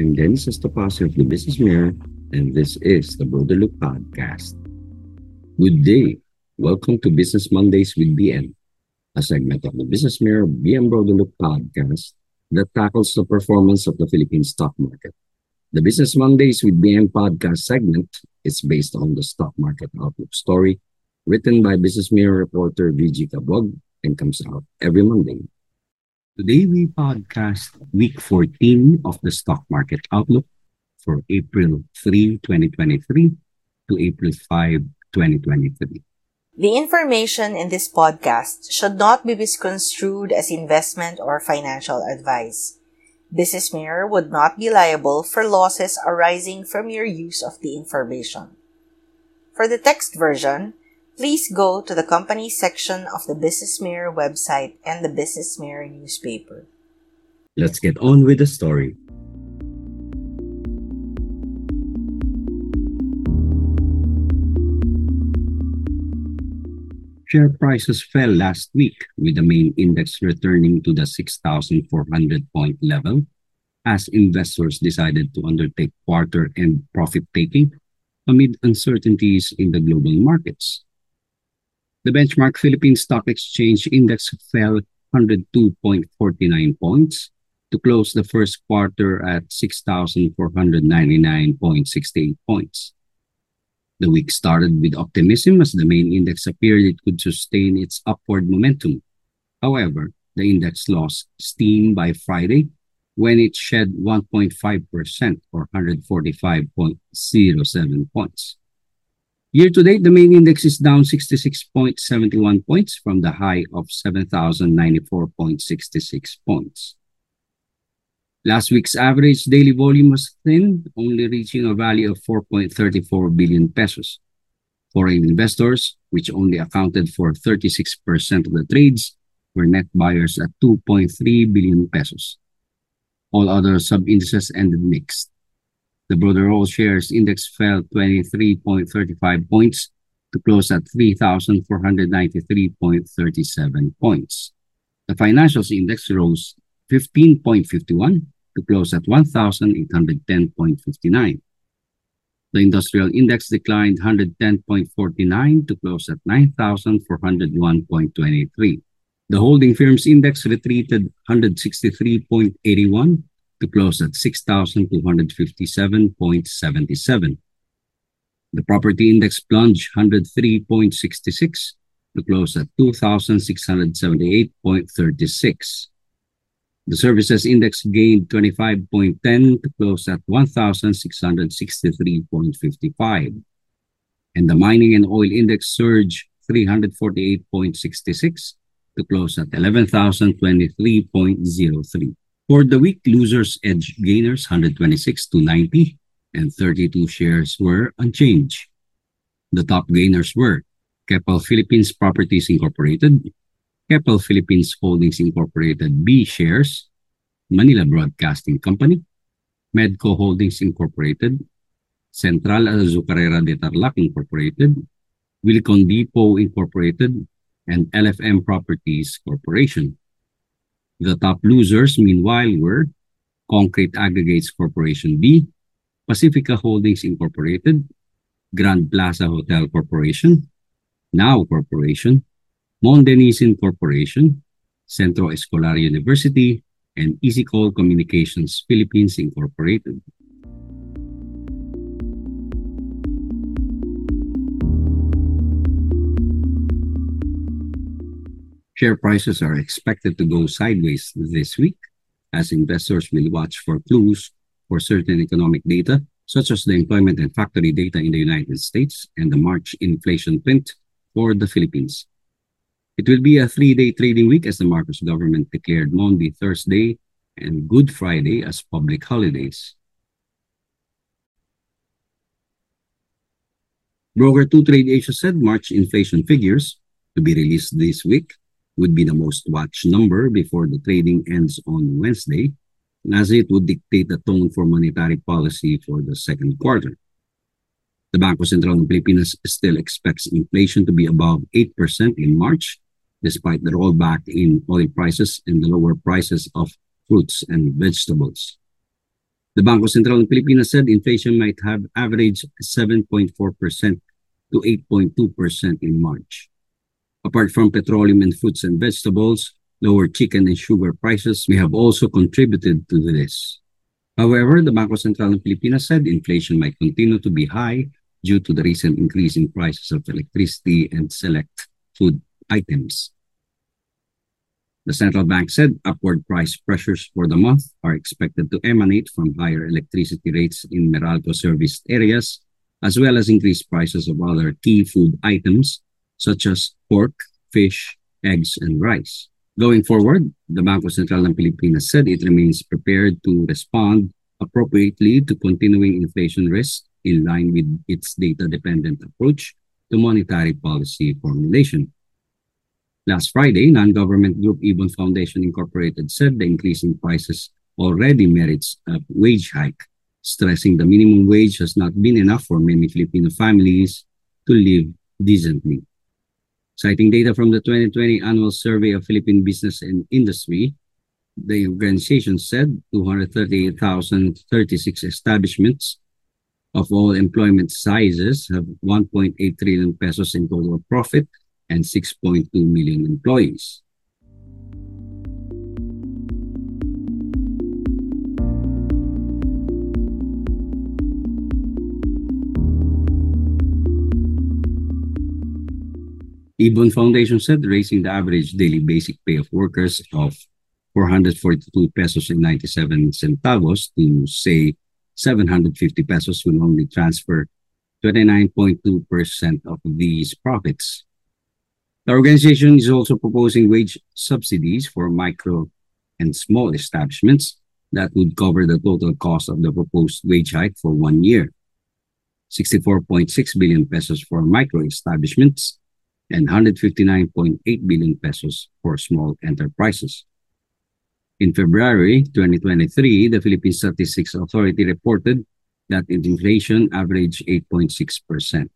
I'm Dennis Estopasio of the Business Mirror, and this is the Broader Look Podcast. Good day. Welcome to Business Mondays with BM, a segment of the Business Mirror BM Broader Look Podcast that tackles the performance of the Philippine stock market. The Business Mondays with BM podcast segment is based on the stock market outlook story written by Business Mirror reporter VG Cabuag and comes out every Monday. Today we podcast week 14 of the stock market outlook for April 3, 2023 to April 5, 2023. The information in this podcast should not be misconstrued as investment or financial advice. Business Mirror would not be liable for losses arising from your use of the information. For the text version, please go to the company section of the Business Mirror website and the Business Mirror newspaper. Let's get on with the story. Share prices fell last week with the main index returning to the 6,400 point level as investors decided to undertake quarter end profit taking amid uncertainties in the global markets. The benchmark Philippine Stock Exchange Index fell 102.49 points to close the first quarter at 6,499.68 points. The week started with optimism as the main index appeared it could sustain its upward momentum. However, the index lost steam by Friday when it shed 1.5% or 145.07 points. Year to date, the main index is down 66.71 points from the high of 7,094.66 points. Last week's average daily volume was thin, only reaching a value of 4.34 billion pesos. Foreign investors, which only accounted for 36% of the trades, were net buyers at 2.3 billion pesos. All other sub-indices ended mixed. The broader all shares index fell 23.35 points to close at 3,493.37 points. The financials index rose 15.51 to close at 1,810.59. The industrial index declined 110.49 to close at 9,401.23. The holding firms index retreated 163.81 to close at 6,257.77. The property index plunged 103.66 to close at 2,678.36. The services index gained 25.10 to close at 1,663.55. And the mining and oil index surged 348.66 to close at 11,023.03. For the week, losers edged gainers 126 to 90 and 32 shares were unchanged. The top gainers were Keppel Philippines Properties Incorporated, Keppel Philippines Holdings Incorporated B shares, Manila Broadcasting Company, Medco Holdings Incorporated, Central Azucarera de Tarlac Incorporated, Wilcon Depot Incorporated, and LFM Properties Corporation. The top losers, meanwhile, were Concrete Aggregates Corporation B, Pacifica Holdings Incorporated, Grand Plaza Hotel Corporation, Now Corporation, Mondenisin Corporation, Centro Escolar University, and EasyCall Communications Philippines Incorporated. Share prices are expected to go sideways this week as investors will watch for clues for certain economic data, such as the employment and factory data in the United States and the March inflation print for the Philippines. It will be a three-day trading week as the Marcos government declared Monday, Thursday and Good Friday as public holidays. Broker 2TradeAsia said March inflation figures to be released this week would be the most watched number before the trading ends on Wednesday, as it would dictate the tone for monetary policy for the second quarter. The Bangko Sentral ng Pilipinas still expects inflation to be above 8% in March, despite the rollback in oil prices and the lower prices of fruits and vegetables. The Bangko Sentral ng Pilipinas said inflation might have averaged 7.4% to 8.2% in March. Apart from petroleum and fruits and vegetables, lower chicken and sugar prices may have also contributed to this. However, the Bangko Sentral ng Pilipinas said inflation might continue to be high due to the recent increase in prices of electricity and select food items. The central bank said upward price pressures for the month are expected to emanate from higher electricity rates in Meralco serviced areas, as well as increased prices of other key food items such as pork, fish, eggs, and rice. Going forward, the Bangko Sentral ng Pilipinas said it remains prepared to respond appropriately to continuing inflation risks in line with its data-dependent approach to monetary policy formulation. Last Friday, non-government group Ibon Foundation Incorporated said the increase in prices already merits a wage hike, stressing the minimum wage has not been enough for many Filipino families to live decently. Citing data from the 2020 annual survey of Philippine business and industry, the organization said 238,036 establishments of all employment sizes have 1.8 trillion pesos in total profit and 6.2 million employees. Ibon Foundation said raising the average daily basic pay of workers of 442 pesos and 97 centavos to say 750 pesos will only transfer 29.2% of these profits. The organization is also proposing wage subsidies for micro and small establishments that would cover the total cost of the proposed wage hike for one year. 64.6 billion pesos for micro establishments and 159.8 billion pesos for small enterprises. In February 2023, the Philippine Statistics Authority reported that inflation averaged 8.6%.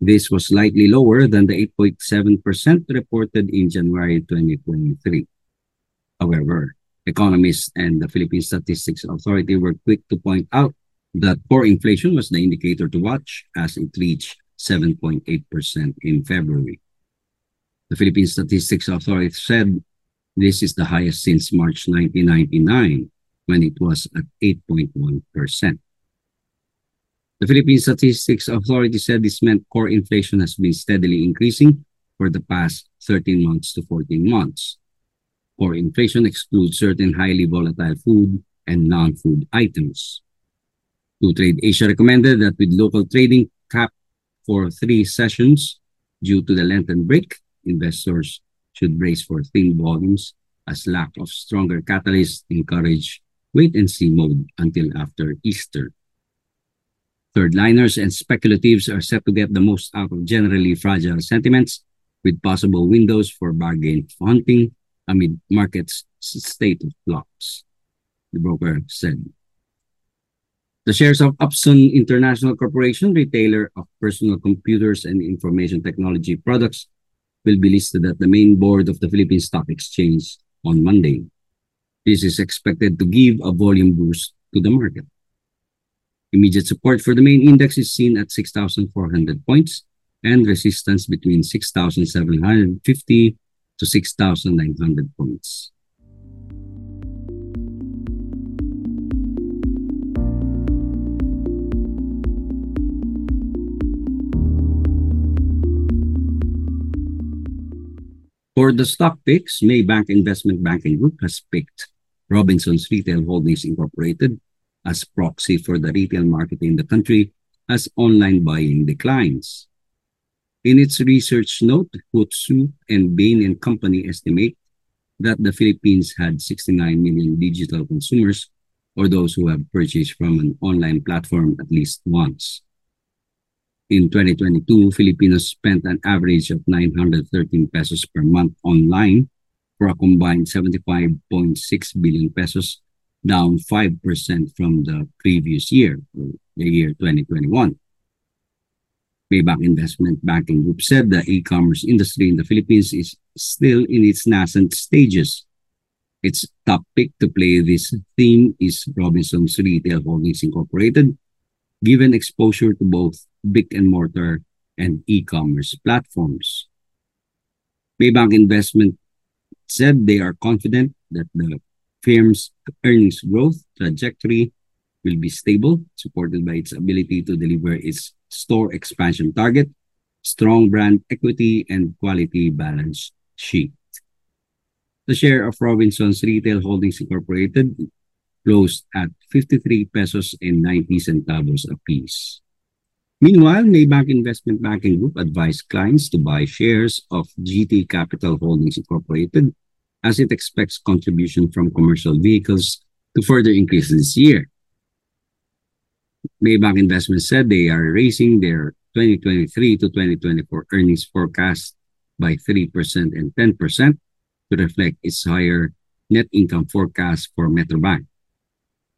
This was slightly lower than the 8.7% reported in January 2023. However, economists and the Philippine Statistics Authority were quick to point out that core inflation was the indicator to watch as it reached 7.8% in February. The Philippine Statistics Authority said this is the highest since March 1999, when it was at 8.1%. The Philippine Statistics Authority said this meant core inflation has been steadily increasing for the past 13 months to 14 months. Core inflation excludes certain highly volatile food and non-food items. 2TradeAsia recommended that with local trading capped for three sessions due to the Lenten break, investors should brace for thin volumes as lack of stronger catalysts encourage wait and see mode until after Easter. Third liners and speculatives are set to get the most out of generally fragile sentiments with possible windows for bargain hunting amid market's state of flux, the broker said. The shares of Upson International Corporation, retailer of personal computers and information technology products, will be listed at the main board of the Philippine Stock Exchange on Monday. This is expected to give a volume boost to the market. Immediate support for the main index is seen at 6,400 points and resistance between 6,750 to 6,900 points. For the stock picks, Maybank Investment Banking Group has picked Robinsons Retail Holdings Incorporated as proxy for the retail market in the country as online buying declines. In its research note, Hootsuite and Bain and Company estimate that the Philippines had 69 million digital consumers or those who have purchased from an online platform at least once. In 2022, Filipinos spent an average of 913 pesos per month online for a combined 75.6 billion pesos, down 5% from the previous year, the year 2021. Maybank Investment Banking Group said the e-commerce industry in the Philippines is still in its nascent stages. Its top pick to play this theme is Robinsons Retail Holdings Incorporated, given exposure to both brick and mortar and e-commerce platforms. Maybank Investment said they are confident that the firm's earnings growth trajectory will be stable, supported by its ability to deliver its store expansion target, strong brand equity, and quality balance sheet. The share of Robinsons Retail Holdings Incorporated closed at 53 pesos and 90 centavos apiece. Meanwhile, Maybank Investment Banking Group advised clients to buy shares of GT Capital Holdings Incorporated as it expects contribution from commercial vehicles to further increase this year. Maybank Investment said they are raising their 2023 to 2024 earnings forecast by 3% and 10% to reflect its higher net income forecast for Metrobank.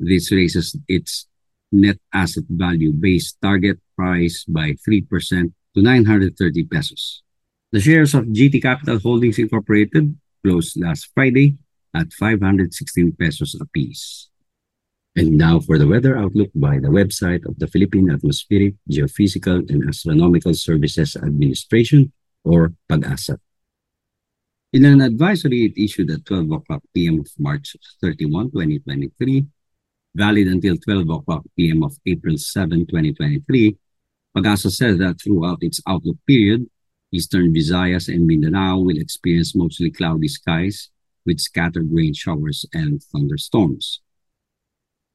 This raises its net asset value based target price by 3% to 930 pesos. The shares of GT Capital Holdings Incorporated closed last Friday at 516 pesos apiece. And now for the weather outlook by the website of the Philippine Atmospheric, Geophysical, and Astronomical Services Administration, or PAGASA. In an advisory it issued at 12 o'clock p.m. of March 31, 2023, valid until 12 o'clock p.m. of April 7, 2023, PAGASA said that throughout its outlook period, eastern Visayas and Mindanao will experience mostly cloudy skies with scattered rain showers and thunderstorms.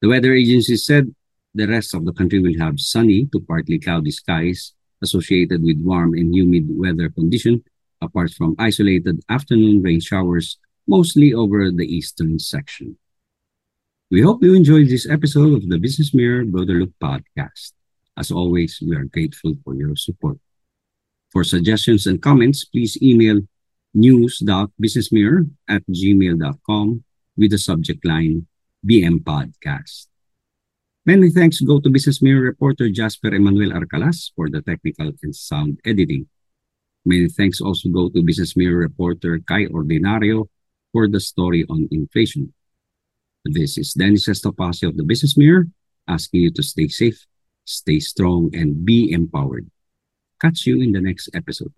The weather agency said the rest of the country will have sunny to partly cloudy skies associated with warm and humid weather condition apart from isolated afternoon rain showers mostly over the eastern section. We hope you enjoyed this episode of the Business Mirror Broader Look podcast. As always, we are grateful for your support. For suggestions and comments, please email news.businessmirror at gmail.com with the subject line BM Podcast. Many thanks go to Business Mirror reporter Jasper Emmanuel Arcalas for the technical and sound editing. Many thanks also go to Business Mirror reporter Cai Ordinario for the story on inflation. This is Dennis Estopasio of the Business Mirror asking you to stay safe, stay strong, and be empowered. Catch you in the next episode.